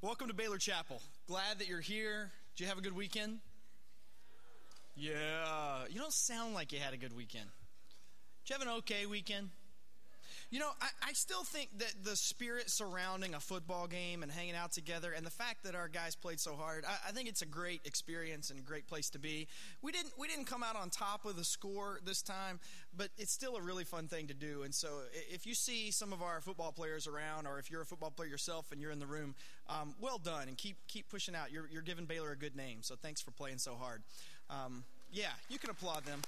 Welcome to Baylor Chapel. Glad that you're here. Did you have a good weekend? Yeah. You don't sound like you had a good weekend. Did you have an okay weekend? You know, I, I, still think that the spirit surrounding a football game and hanging out together, and the fact that our guys played so hard, I, I, think it's a great experience and a great place to be. We didn't we didn't come out on top of the score this time, but it's still a really fun thing to do. And so, if you see some of our football players around, or if you're a football player yourself and you're in the room, um, well done, and keep keep pushing out. You're you're giving Baylor a good name. So thanks for playing so hard. Um, yeah, you can applaud them.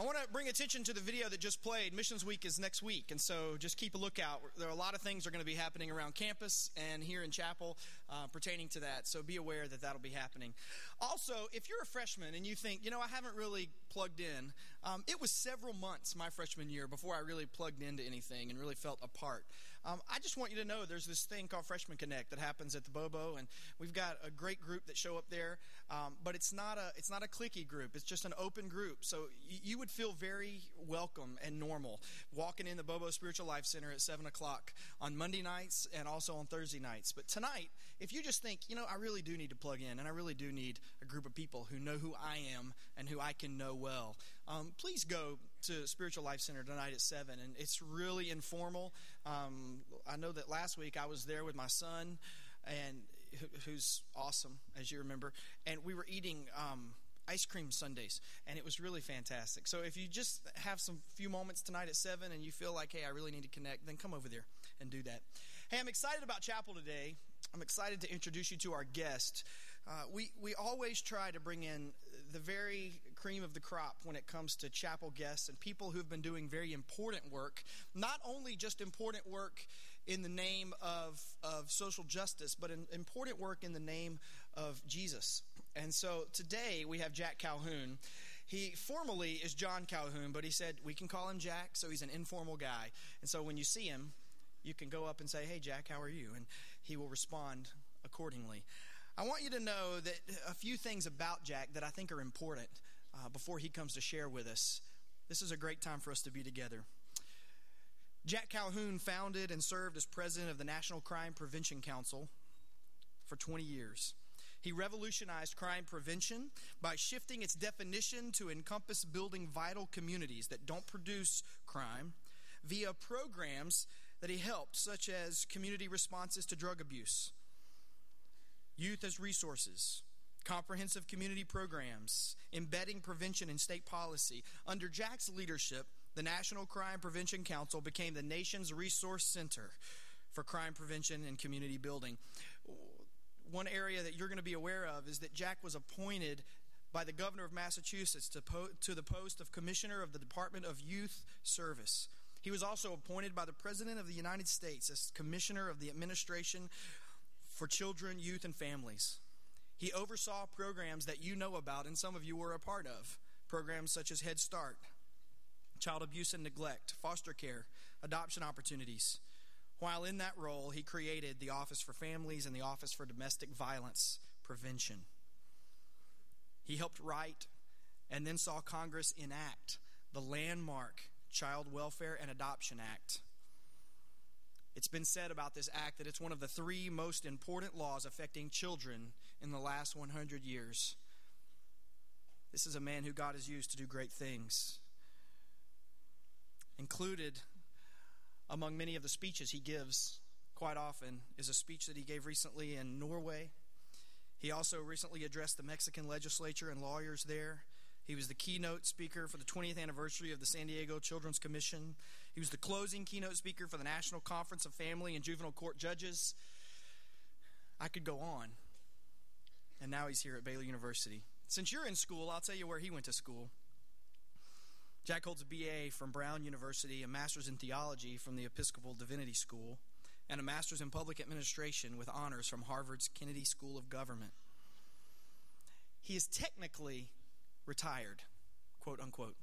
I want to bring attention to the video that just played. Missions Week is next week, and so just keep a lookout. There are a lot of things that are going to be happening around campus and here in chapel uh, pertaining to that, so be aware that that'll be happening. Also, if you're a freshman and you think, you know, I haven't really plugged in, um, it was several months my freshman year before I really plugged into anything and really felt a part. Um, I just want you to know there's this thing called Freshman Connect that happens at the Bobo, and we've got a great group that show up there, um, but it's not a it's not a clicky group. It's just an open group, so you, would feel very welcome and normal walking in the Bobo Spiritual Life Center at 7 o'clock on Monday nights and also on Thursday nights. But tonight, if you just think, you know, I really do need to plug in and I really do need a group of people who know who I am and who I can know well, um, please go to Spiritual Life Center tonight at 7. And it's really informal. Um, I know that last week I was there with my son, and who's awesome, as you remember, and we were eating. Um, ice cream sundaes, and it was really fantastic. So if you just have some few moments tonight at seven, and you feel like, hey, I really need to connect, then come over there and do that. Hey, I'm excited about chapel today. I'm excited to introduce you to our guest. Uh, we, we always try to bring in the very cream of the crop when it comes to chapel guests and people who've been doing very important work. Not only just important work in the name of, of social justice, but important work in the name of Jesus. And so today we have Jack Calhoun. He formally is John Calhoun, but he said we can call him Jack, so he's an informal guy. And so when you see him, you can go up and say, Hey, Jack, how are you? And he will respond accordingly. I want you to know that a few things about Jack that I think are important uh, before he comes to share with us. This is a great time for us to be together. Jack Calhoun founded and served as president of the National Crime Prevention Council for 20 years. He revolutionized crime prevention by shifting its definition to encompass building vital communities that don't produce crime via programs that he helped, such as community responses to drug abuse, youth as resources, comprehensive community programs, embedding prevention in state policy. Under Jack's leadership, the National Crime Prevention Council became the nation's resource center for crime prevention and community building. One area that you're going to be aware of is that Jack was appointed by the governor of Massachusetts to, po- to the post of Commissioner of the Department of Youth Service. He was also appointed by the President of the United States as Commissioner of the Administration for Children, Youth, and Families. He oversaw programs that you know about and some of you were a part of. Programs such as Head Start, child abuse and neglect, foster care, adoption opportunities. While in that role, he created the Office for Families and the Office for Domestic Violence Prevention. He helped write and then saw Congress enact the landmark Child Welfare and Adoption Act. It's been said about this act that it's one of the three most important laws affecting children in the last 100 years. This is a man who God has used to do great things. Included among many of the speeches he gives quite often is a speech that he gave recently in Norway. He also recently addressed the Mexican legislature and lawyers there. He was the keynote speaker for the 20th anniversary of the San Diego Children's Commission. He was the closing keynote speaker for the National Conference of Family and Juvenile Court Judges. I could go on. And now he's here at Baylor University. Since you're in school, I'll tell you where he went to school. Jack holds a BA from Brown University, a master's in theology from the Episcopal Divinity School, and a master's in public administration with honors from Harvard's Kennedy School of Government. He is technically retired, quote unquote.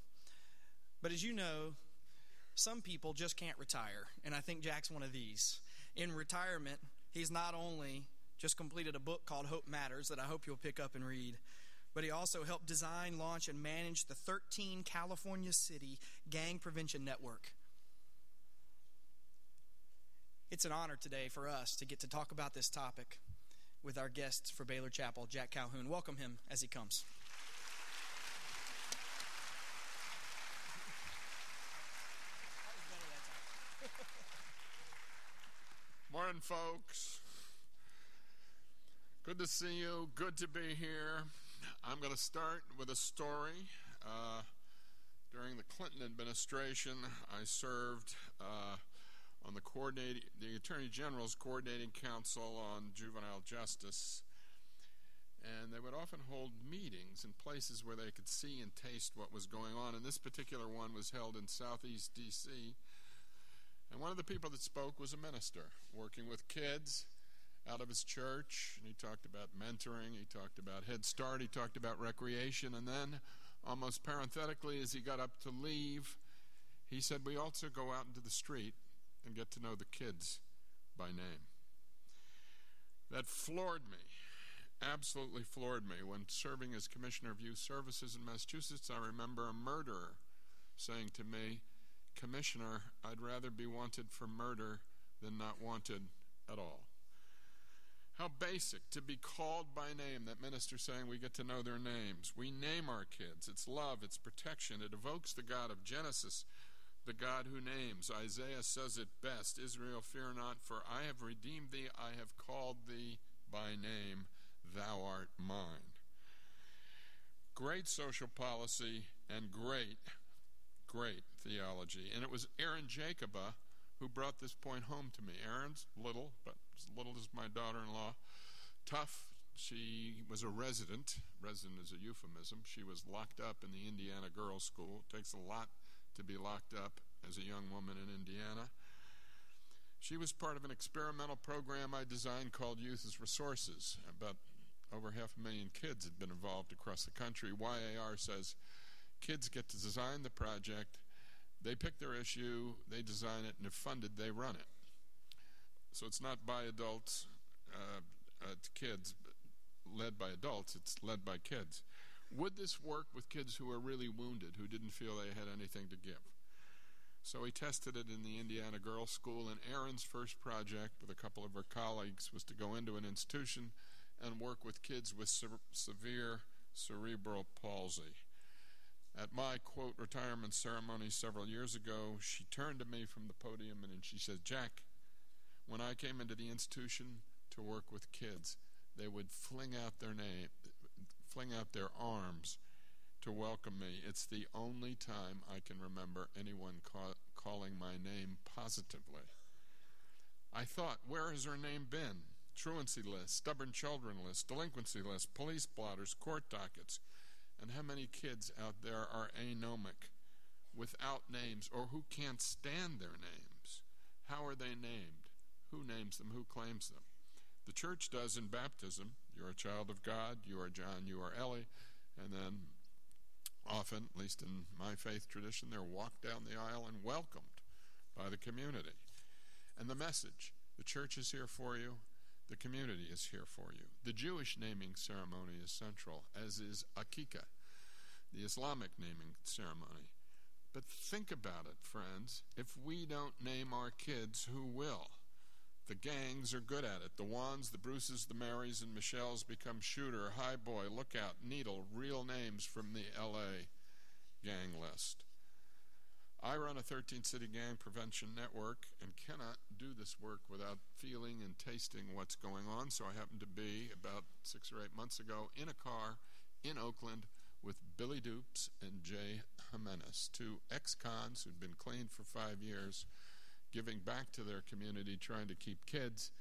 But as you know, some people just can't retire, and I think Jack's one of these. In retirement, he's not only just completed a book called Hope Matters that I hope you'll pick up and read, but he also helped design, launch, and manage the 13 California City Gang Prevention Network. It's an honor today for us to get to talk about this topic with our guest for Baylor Chapel, Jack Calhoun. Welcome him as he comes. Morning, folks. Good to see you. Good to be here. I'm going to start with a story. Uh, during the Clinton administration, I served uh, on the the Attorney General's coordinating council on juvenile justice, and they would often hold meetings in places where they could see and taste what was going on. And this particular one was held in Southeast D.C. And one of the people that spoke was a minister working with kids out of his church. And he talked about mentoring, he talked about Head Start, he talked about recreation. And then, almost parenthetically, as he got up to leave, he said, We also go out into the street and get to know the kids by name. That floored me, absolutely floored me. When serving as Commissioner of Youth Services in Massachusetts, I remember a murderer saying to me, Commissioner, I'd rather be wanted for murder than not wanted at all. How basic to be called by name. That minister saying we get to know their names. We name our kids. It's love, it's protection. It evokes the God of Genesis, the God who names. Isaiah says it best Israel, fear not, for I have redeemed thee, I have called thee by name, thou art mine. Great social policy and great, great theology. And it was Erin Jacoba who brought this point home to me. Erin's little, but as little as my daughter in law. Tough. She was a resident. Resident is a euphemism. She was locked up in the Indiana Girls School. It takes a lot to be locked up as a young woman in Indiana. She was part of an experimental program I designed called Youth as Resources. About over half a million kids had been involved across the country. YAR says kids get to design the project, they pick their issue, they design it, and if funded, they run it. So it's not by adults uh, uh, to kids, led by adults, it's led by kids. Would this work with kids who are really wounded, who didn't feel they had anything to give? So he tested it in the Indiana Girls School, and Erin's first project with a couple of her colleagues was to go into an institution and work with kids with se- severe cerebral palsy. At my quote retirement ceremony several years ago, she turned to me from the podium and she said, Jack, when I came into the institution to work with kids, they would fling out their name, fling out their arms to welcome me. It's the only time I can remember anyone ca- calling my name positively. I thought, where has her name been? Truancy list, stubborn children list, delinquency list, police blotters, court dockets. And how many kids out there are anomic, without names, or who can't stand their names? How are they named? Who names them? Who claims them? The church does in baptism. You're a child of God, you are John, you are Ellie, and then often, at least in my faith tradition, they're walked down the aisle and welcomed by the community. And the message the church is here for you, the community is here for you. The Jewish naming ceremony is central, as is Aqiqah, the Islamic naming ceremony. But think about it, friends. If we don't name our kids, who will? The gangs are good at it. The Juans, the Bruces, the Marys, and Michelles become Shooter, High Boy, Lookout, Needle, real names from the LA gang list. I run a 13 city gang prevention network and cannot do this work without feeling and tasting what's going on. So I happened to be about six or eight months ago in a car in Oakland with Billy Dupes and Jay Jimenez, two ex cons who'd been clean for five years, giving back to their community, trying to keep kids,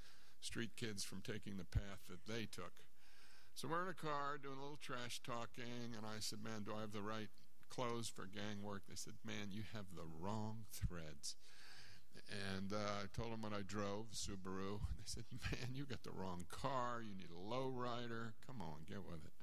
street kids, from taking the path that they took. So we're in a car doing a little trash talking, and I said, Man, do I have the right clothes for gang work. They said, Man, you have the wrong threads. And uh, I told them when I drove Subaru. and They said, Man, you got the wrong car. You need a lowrider. Come on, get with it.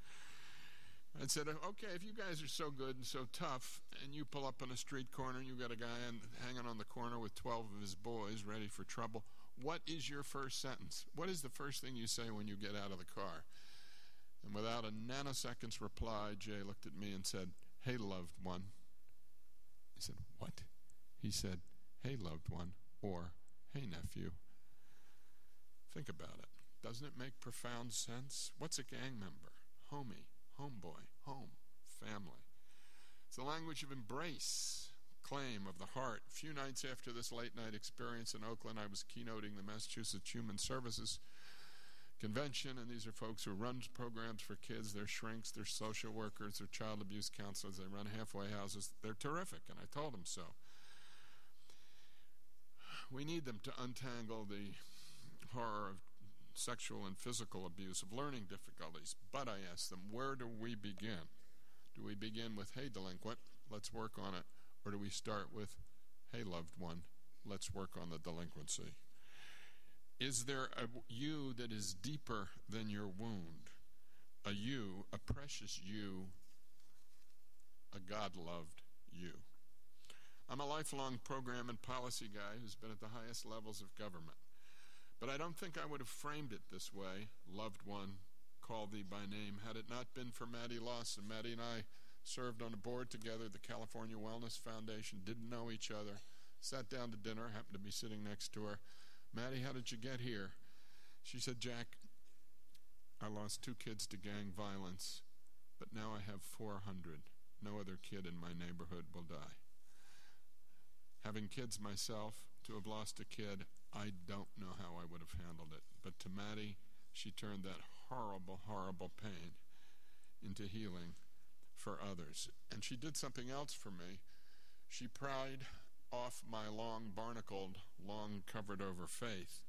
I said, Okay, if you guys are so good and so tough, and you pull up on a street corner and you've got a guy in, hanging on the corner with 12 of his boys ready for trouble, what is your first sentence? What is the first thing you say when you get out of the car? And without a nanosecond's reply, Jay looked at me and said, Hey, loved one. I said, What? He said, Hey, loved one, or Hey, nephew. Think about it. Doesn't it make profound sense? What's a gang member? Homie, homeboy, home, family. It's the language of embrace, claim of the heart. A few nights after this late night experience in Oakland, I was keynoting the Massachusetts Human Services Convention, and these are folks who run programs for kids. They're shrinks, they're social workers, they're child abuse counselors, they run halfway houses. They're terrific, and I told them so. We need them to untangle the horror of sexual and physical abuse, of learning difficulties. But I ask them, where do we begin? Do we begin with, hey, delinquent, let's work on it? Or do we start with, hey, loved one, let's work on the delinquency? Is there a you that is deeper than your wound? A you, a precious you, a God loved you. I'm a lifelong program and policy guy who's been at the highest levels of government. But I don't think I would have framed it this way, loved one, call thee by name, had it not been for Maddie Lawson. Maddie and I served on a board together, the California Wellness Foundation, didn't know each other, sat down to dinner, happened to be sitting next to her. Maddie, how did you get here? She said, Jack, I lost two kids to gang violence, but now I have 400. No other kid in my neighborhood will die. Having kids myself, to have lost a kid, I don't know how I would have handled it. But to Maddie, she turned that horrible, horrible pain into healing for others. And she did something else for me. She pried off my long, barnacled, long covered over faith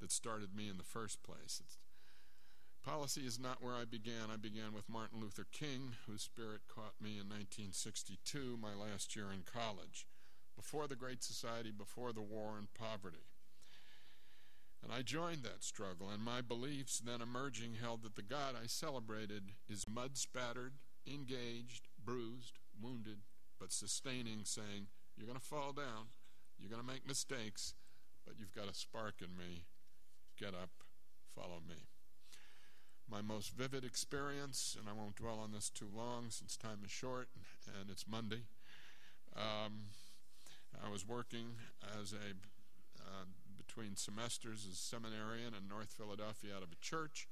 that started me in the first place. It's, policy is not where I began. I began with Martin Luther King, whose spirit caught me in 1962, my last year in college, before the Great Society, before the war and poverty. And I joined that struggle, and my beliefs then emerging held that the God I celebrated is mud spattered, engaged, bruised, wounded, but sustaining, saying, You're going to fall down, you're going to make mistakes, but you've got a spark in me. Get up, follow me. My most vivid experience, and I won't dwell on this too long since time is short and it's Monday. Um, I was working as a uh, between semesters as seminarian in North Philadelphia out of a church.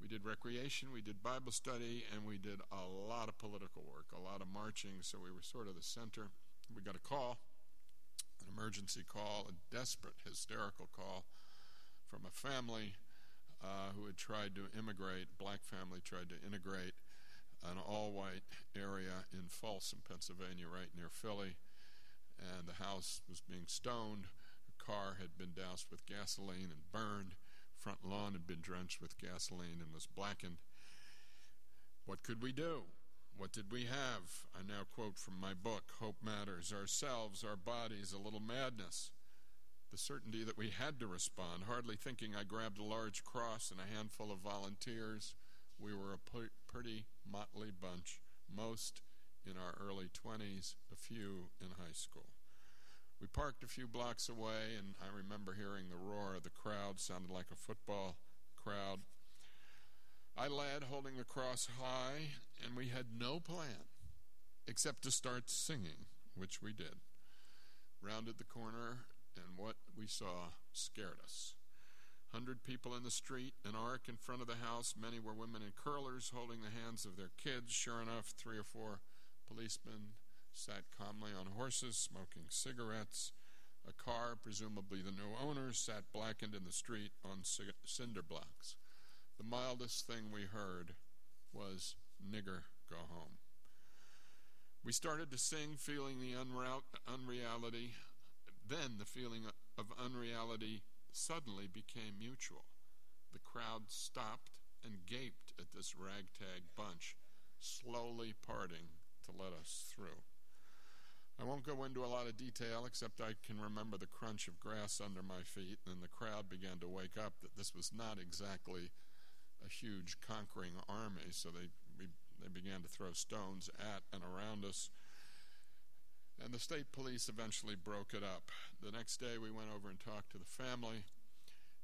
We did recreation, we did Bible study, and we did a lot of political work, a lot of marching, so we were sort of the center. We got a call, an emergency call, a desperate, hysterical call from a family uh, who had tried to immigrate, black family tried to integrate an all white area in Folsom, Pennsylvania, right near Philly, and the house was being stoned car had been doused with gasoline and burned. Front lawn had been drenched with gasoline and was blackened. What could we do? What did we have? I now quote from my book, Hope Matters Ourselves, our bodies, a little madness. The certainty that we had to respond, hardly thinking I grabbed a large cross and a handful of volunteers. We were a pretty motley bunch, most in our early 20s, a few in high school. We parked a few blocks away, and I remember hearing the roar of the crowd, sounded like a football crowd. I led, holding the cross high, and we had no plan except to start singing, which we did. Rounded the corner, and what we saw scared us. Hundred people in the street, an arc in front of the house. Many were women in curlers holding the hands of their kids. Sure enough, three or four policemen sat calmly on horses, smoking cigarettes. A car, presumably the new owner, sat blackened in the street on cinder blocks. The mildest thing we heard was, Nigger, go home. We started to sing, feeling the unreality. Then the feeling of unreality suddenly became mutual. The crowd stopped and gaped at this ragtag bunch, slowly parting to let us through. I won't go into a lot of detail, except I can remember the crunch of grass under my feet, and the crowd began to wake up that this was not exactly a huge conquering army, so they, we, they began to throw stones at and around us. And the state police eventually broke it up. The next day, we went over and talked to the family,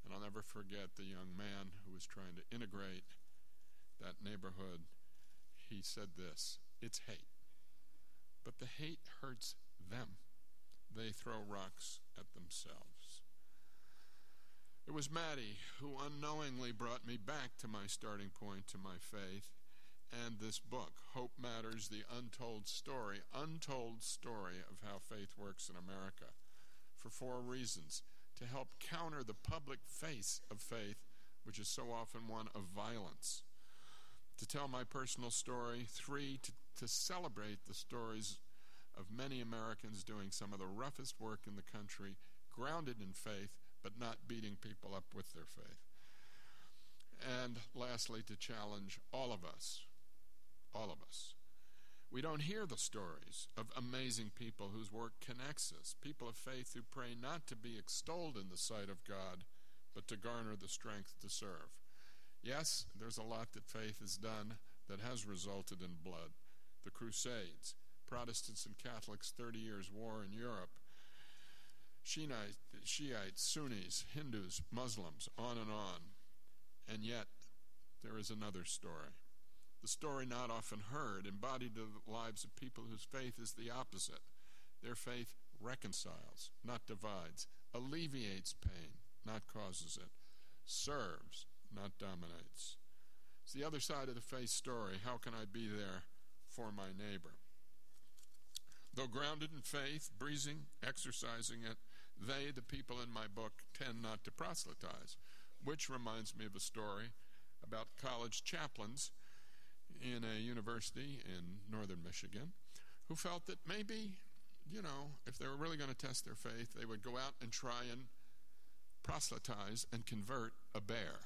and I'll never forget the young man who was trying to integrate that neighborhood. He said this It's hate. But the hate hurts them. They throw rocks at themselves. It was Maddie who unknowingly brought me back to my starting point to my faith and this book, Hope Matters The Untold Story, untold story of how faith works in America, for four reasons to help counter the public face of faith, which is so often one of violence. To tell my personal story, three, to, to celebrate the stories of many Americans doing some of the roughest work in the country, grounded in faith, but not beating people up with their faith. And lastly, to challenge all of us, all of us. We don't hear the stories of amazing people whose work connects us, people of faith who pray not to be extolled in the sight of God, but to garner the strength to serve. Yes, there's a lot that faith has done that has resulted in blood. The Crusades, Protestants and Catholics, 30 years' war in Europe, Shiite, Shiites, Sunnis, Hindus, Muslims, on and on. And yet, there is another story. The story not often heard, embodied in the lives of people whose faith is the opposite. Their faith reconciles, not divides, alleviates pain, not causes it, serves, not dominates. It's the other side of the faith story. How can I be there for my neighbor? Though grounded in faith, breezing, exercising it, they, the people in my book, tend not to proselytize, which reminds me of a story about college chaplains in a university in northern Michigan who felt that maybe, you know, if they were really going to test their faith, they would go out and try and proselytize and convert a bear.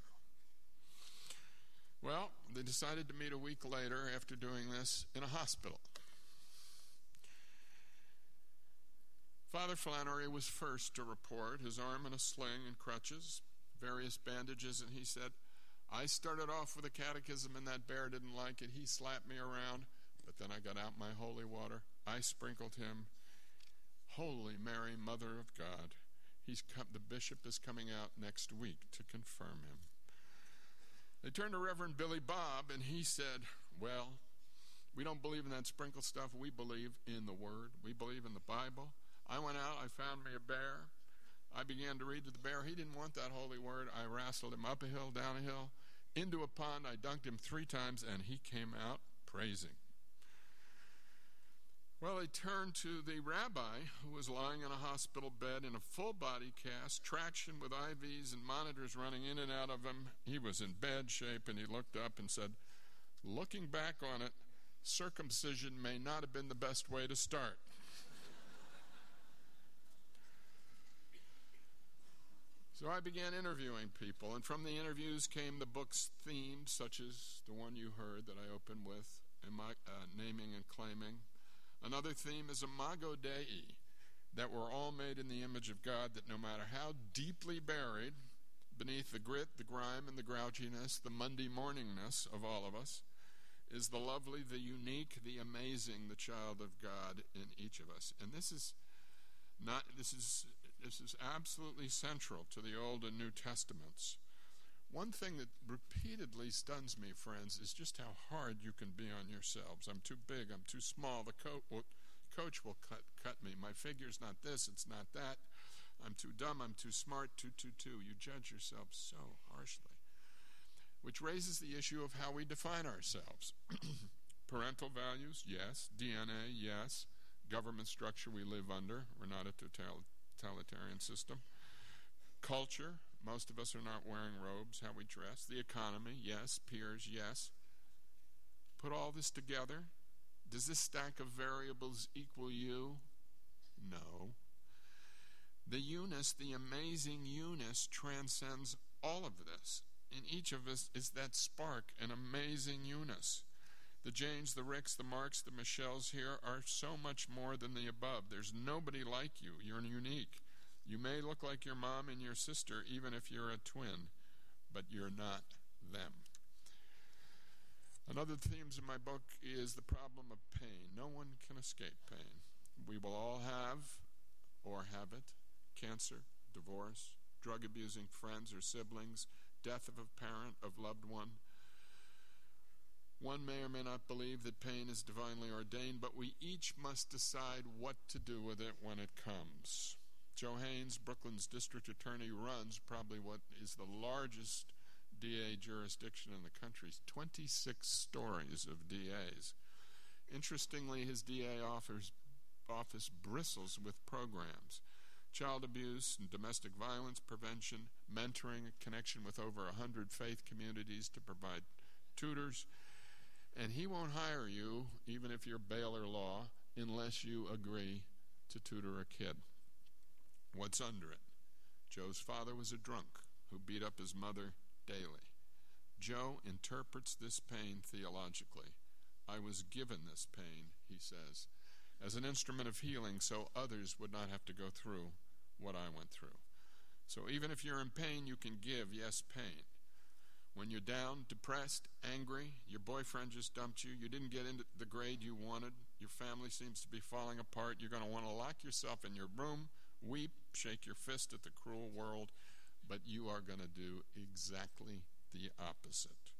Well, they decided to meet a week later after doing this in a hospital. Father Flannery was first to report, his arm in a sling and crutches, various bandages, and he said, I started off with a catechism and that bear didn't like it. He slapped me around, but then I got out my holy water. I sprinkled him. Holy Mary, Mother of God. He's come, the bishop is coming out next week to confirm him. They turned to Reverend Billy Bob and he said, Well, we don't believe in that sprinkle stuff. We believe in the Word. We believe in the Bible. I went out, I found me a bear. I began to read to the bear. He didn't want that holy word. I wrestled him up a hill, down a hill, into a pond. I dunked him three times, and he came out praising. Well, they turned to the rabbi who was lying in a hospital bed in a full body cast, traction with IVs and monitors running in and out of him. He was in bad shape, and he looked up and said, Looking back on it, circumcision may not have been the best way to start. So I began interviewing people, and from the interviews came the book's themes, such as the one you heard that I opened with, uh, naming and claiming. Another theme is Imago Dei, that we're all made in the image of God, that no matter how deeply buried beneath the grit, the grime, and the grouchiness, the Monday morningness of all of us, is the lovely, the unique, the amazing, the child of God in each of us. And this is not this is this is absolutely central to the Old and New Testaments. One thing that repeatedly stuns me, friends, is just how hard you can be on yourselves. I'm too big, I'm too small, the will, coach will cut, cut me. My figure's not this, it's not that. I'm too dumb, I'm too smart, too, too, too. You judge yourself so harshly. Which raises the issue of how we define ourselves. Parental values, yes. DNA, yes. Government structure we live under. We're not a totalitarian system. Culture, most of us are not wearing robes, how we dress. The economy, yes. Peers, yes. Put all this together. Does this stack of variables equal you? No. The Eunice, the amazing Eunice, transcends all of this. In each of us is that spark, an amazing Eunice. The Janes, the Ricks, the Marks, the Michelles here are so much more than the above. There's nobody like you. You're unique. You may look like your mom and your sister, even if you're a twin, but you're not them. Another themes in my book is the problem of pain. No one can escape pain. We will all have or have it cancer, divorce, drug abusing friends or siblings, death of a parent, of loved one, one may or may not believe that pain is divinely ordained, but we each must decide what to do with it when it comes. Joe Hynes, Brooklyn's district attorney, runs probably what is the largest DA jurisdiction in the country 26 stories of DAs. Interestingly, his DA office, office bristles with programs child abuse and domestic violence prevention, mentoring, connection with over 100 faith communities to provide tutors. And he won't hire you, even if you're Baylor Law, unless you agree to tutor a kid. What's under it? Joe's father was a drunk who beat up his mother daily. Joe interprets this pain theologically. I was given this pain, he says, as an instrument of healing so others would not have to go through what I went through. So even if you're in pain, you can give, yes, pain. When you're down, depressed, angry, your boyfriend just dumped you, you didn't get into the grade you wanted, your family seems to be falling apart, you're going to want to lock yourself in your room, weep, shake your fist at the cruel world, but you are going to do exactly the opposite.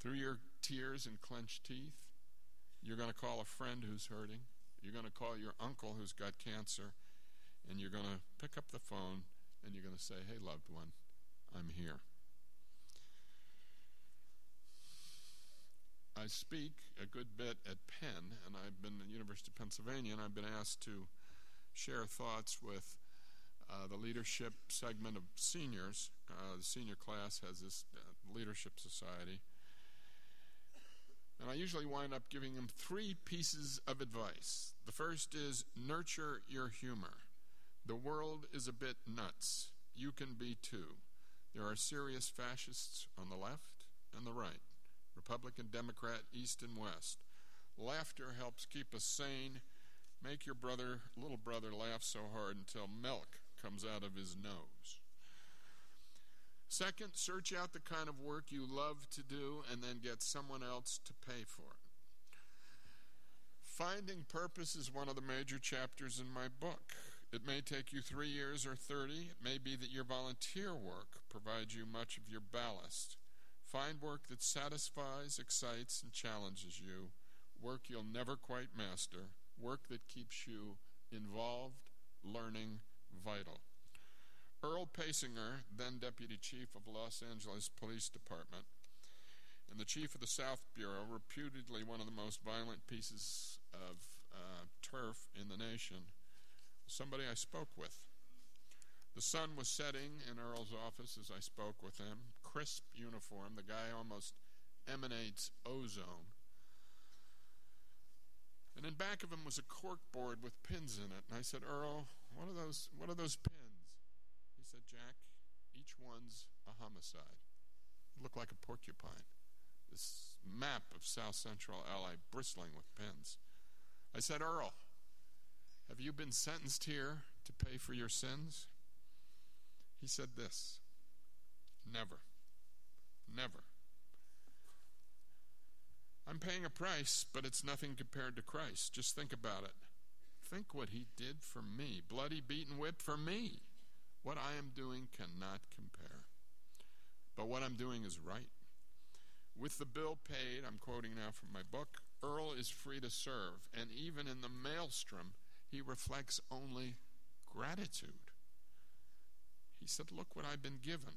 Through your tears and clenched teeth, you're going to call a friend who's hurting. You're going to call your uncle who's got cancer. And you're going to pick up the phone and you're going to say, Hey, loved one, I'm here. I speak a good bit at Penn, and I've been at the University of Pennsylvania, and I've been asked to share thoughts with uh, the leadership segment of seniors. Uh, the senior class has this uh, leadership society. And I usually wind up giving them three pieces of advice. The first is nurture your humor. The world is a bit nuts. You can be too. There are serious fascists on the left and the right, Republican, Democrat, East and West. Laughter helps keep us sane. Make your brother, little brother, laugh so hard until milk comes out of his nose. Second, search out the kind of work you love to do and then get someone else to pay for it. Finding purpose is one of the major chapters in my book. It may take you three years or 30. It may be that your volunteer work provides you much of your ballast. Find work that satisfies, excites, and challenges you. Work you'll never quite master. Work that keeps you involved, learning, vital. Earl Paysinger, then deputy chief of Los Angeles Police Department, and the chief of the South Bureau, reputedly one of the most violent pieces of uh, turf in the nation, somebody I spoke with. The sun was setting in Earl's office as I spoke with him. Crisp uniform. The guy almost emanates ozone. And in back of him was a cork board with pins in it. And I said, Earl, what are those what are those pins? He said, Jack, each one's a homicide. It looked like a porcupine. This map of South Central LA bristling with pins. I said, Earl, have you been sentenced here to pay for your sins? He said this Never. Never. I'm paying a price, but it's nothing compared to Christ. Just think about it. Think what he did for me. Bloody, beaten, whipped for me. What I am doing cannot compare. But what I'm doing is right. With the bill paid, I'm quoting now from my book, Earl is free to serve, and even in the maelstrom, he reflects only gratitude. He said, Look what I've been given.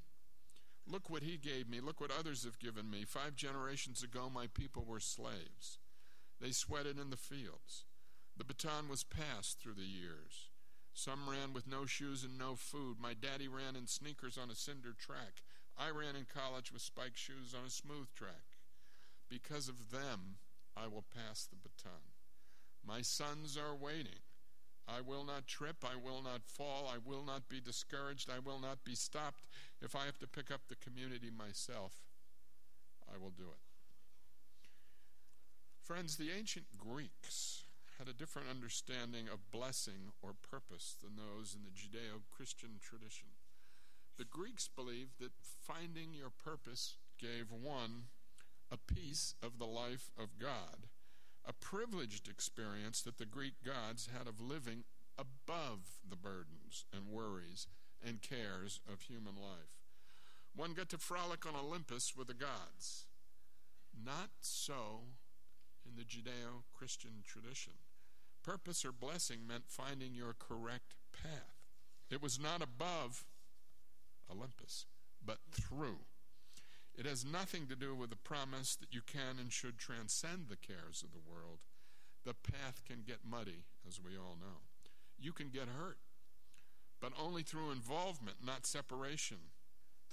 Look what he gave me. Look what others have given me. Five generations ago, my people were slaves. They sweated in the fields. The baton was passed through the years. Some ran with no shoes and no food. My daddy ran in sneakers on a cinder track. I ran in college with spiked shoes on a smooth track. Because of them, I will pass the baton. My sons are waiting. I will not trip. I will not fall. I will not be discouraged. I will not be stopped. If I have to pick up the community myself, I will do it. Friends, the ancient Greeks had a different understanding of blessing or purpose than those in the Judeo Christian tradition. The Greeks believed that finding your purpose gave one a piece of the life of God a privileged experience that the Greek gods had of living above the burdens and worries and cares of human life. One got to frolic on Olympus with the gods. Not so in the Judeo Christian tradition. Purpose or blessing meant finding your correct path. It was not above Olympus, but through. It has nothing to do with the promise that you can and should transcend the cares of the world. The path can get muddy, as we all know. You can get hurt, but only through involvement, not separation.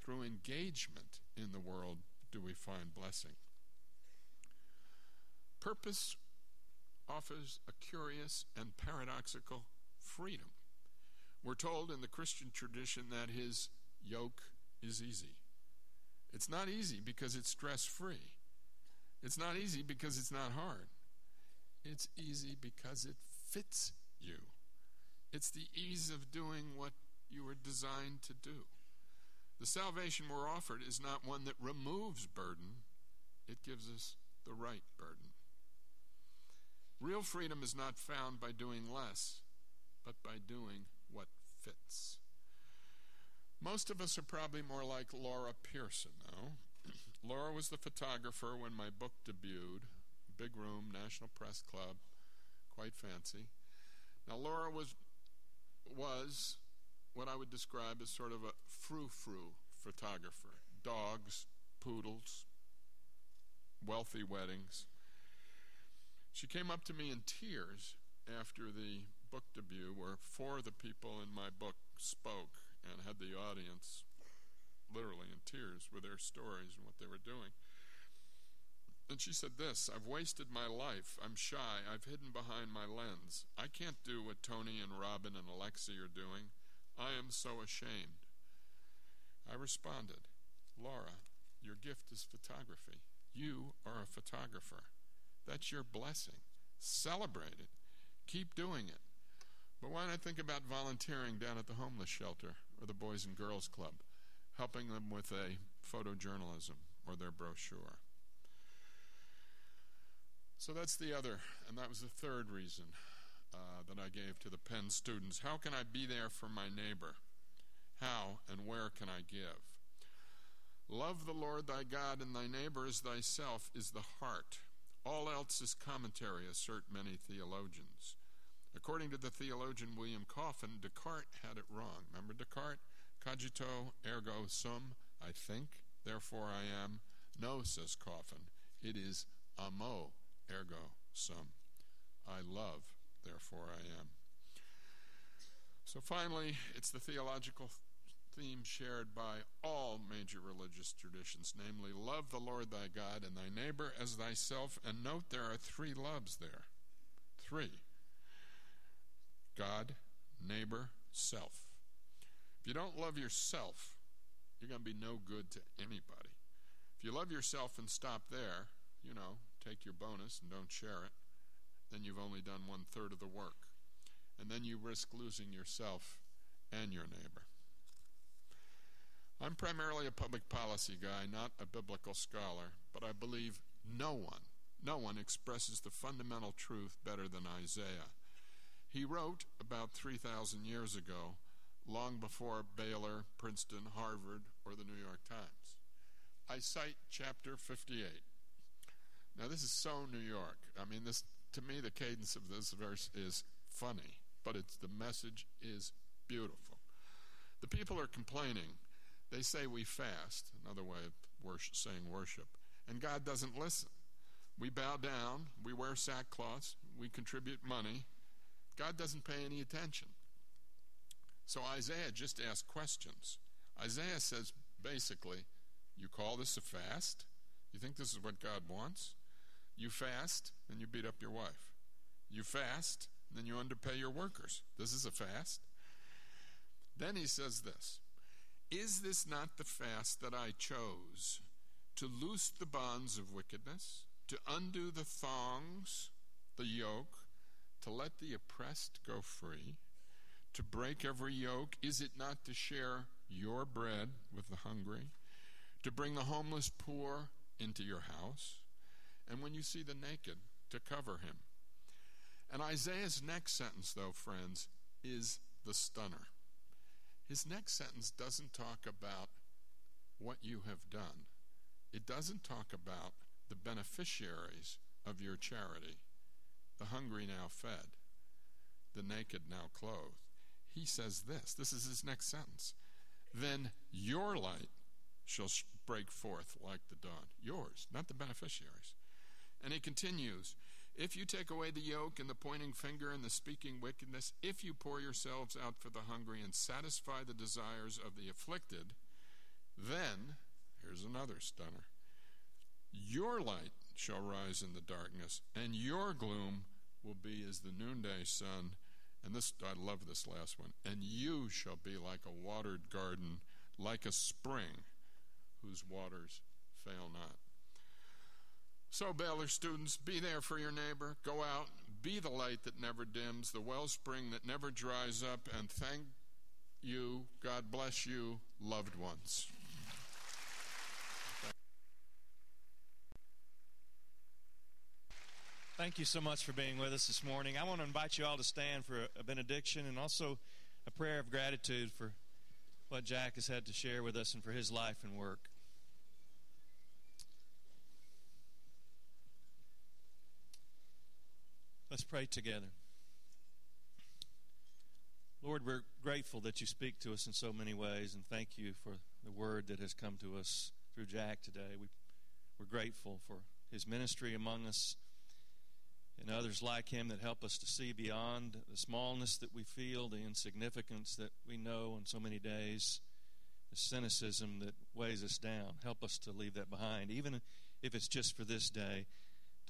Through engagement in the world do we find blessing. Purpose offers a curious and paradoxical freedom. We're told in the Christian tradition that his yoke is easy. It's not easy because it's stress free. It's not easy because it's not hard. It's easy because it fits you. It's the ease of doing what you were designed to do. The salvation we're offered is not one that removes burden, it gives us the right burden. Real freedom is not found by doing less, but by doing what fits. Most of us are probably more like Laura Pearson, though. Laura was the photographer when my book debuted. Big room, National Press Club, quite fancy. Now, Laura was was what I would describe as sort of a frou-frou photographer. Dogs, poodles, wealthy weddings. She came up to me in tears after the book debut, where four of the people in my book spoke and had the audience literally in tears with their stories and what they were doing. And she said this I've wasted my life. I'm shy. I've hidden behind my lens. I can't do what Tony and Robin and Alexi are doing. I am so ashamed. I responded, Laura, your gift is photography. You are a photographer. That's your blessing. Celebrate it. Keep doing it. But why not think about volunteering down at the homeless shelter or the Boys and Girls Club, helping them with a photojournalism or their brochure? So that's the other, and that was the third reason uh, that I gave to the Penn students. How can I be there for my neighbor? How and where can I give? Love the Lord thy God and thy neighbor as thyself is the heart. All else is commentary, assert many theologians. According to the theologian William Coffin, Descartes had it wrong. Remember Descartes? Cogito ergo sum, I think, therefore I am. No, says Coffin, it is amo ergo sum. I love, therefore I am. So finally, it's the theological theme shared by all major religious traditions, namely, love the Lord thy God and thy neighbor as thyself. And note there are three loves there. Three God, neighbor, self. If you don't love yourself, you're going to be no good to anybody. If you love yourself and stop there, you know, take your bonus and don't share it, then you've only done one third of the work. And then you risk losing yourself and your neighbor. I'm primarily a public policy guy, not a biblical scholar, but I believe no one, no one expresses the fundamental truth better than Isaiah. He wrote about 3,000 years ago, long before Baylor, Princeton, Harvard, or the New York Times. I cite chapter 58. Now, this is so New York. I mean, this to me, the cadence of this verse is funny, but it's the message is beautiful. The people are complaining. They say we fast, another way of worship, saying worship, and God doesn't listen. We bow down, we wear sackcloths, we contribute money. God doesn't pay any attention. So Isaiah just asks questions. Isaiah says basically, you call this a fast? You think this is what God wants? You fast, then you beat up your wife. You fast, and then you underpay your workers. This is a fast. Then he says this Is this not the fast that I chose to loose the bonds of wickedness, to undo the thongs, the yoke, to let the oppressed go free, to break every yoke? Is it not to share your bread with the hungry, to bring the homeless poor into your house? and when you see the naked, to cover him. And Isaiah's next sentence, though, friends, is the stunner. His next sentence doesn't talk about what you have done, it doesn't talk about the beneficiaries of your charity, the hungry now fed, the naked now clothed. he says this. This is his next sentence. Then your light shall break forth like the dawn. Yours, not the beneficiaries. And he continues If you take away the yoke and the pointing finger and the speaking wickedness, if you pour yourselves out for the hungry and satisfy the desires of the afflicted, then, here's another stunner, your light shall rise in the darkness, and your gloom will be as the noonday sun. And this, I love this last one. And you shall be like a watered garden, like a spring whose waters fail not. So, Baylor students, be there for your neighbor. Go out, be the light that never dims, the wellspring that never dries up, and thank you, God bless you, loved ones. Thank you so much for being with us this morning. I want to invite you all to stand for a benediction and also a prayer of gratitude for what Jack has had to share with us and for his life and work. Let's pray together. Lord, we're grateful that you speak to us in so many ways, and thank you for the word that has come to us through Jack today. We, we're grateful for his ministry among us and others like him that help us to see beyond the smallness that we feel, the insignificance that we know in so many days, the cynicism that weighs us down. Help us to leave that behind, even if it's just for this day,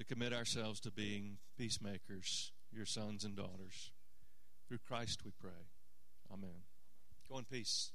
to commit ourselves to being peacemakers, your sons and daughters. Through Christ we pray. Amen. Go in peace.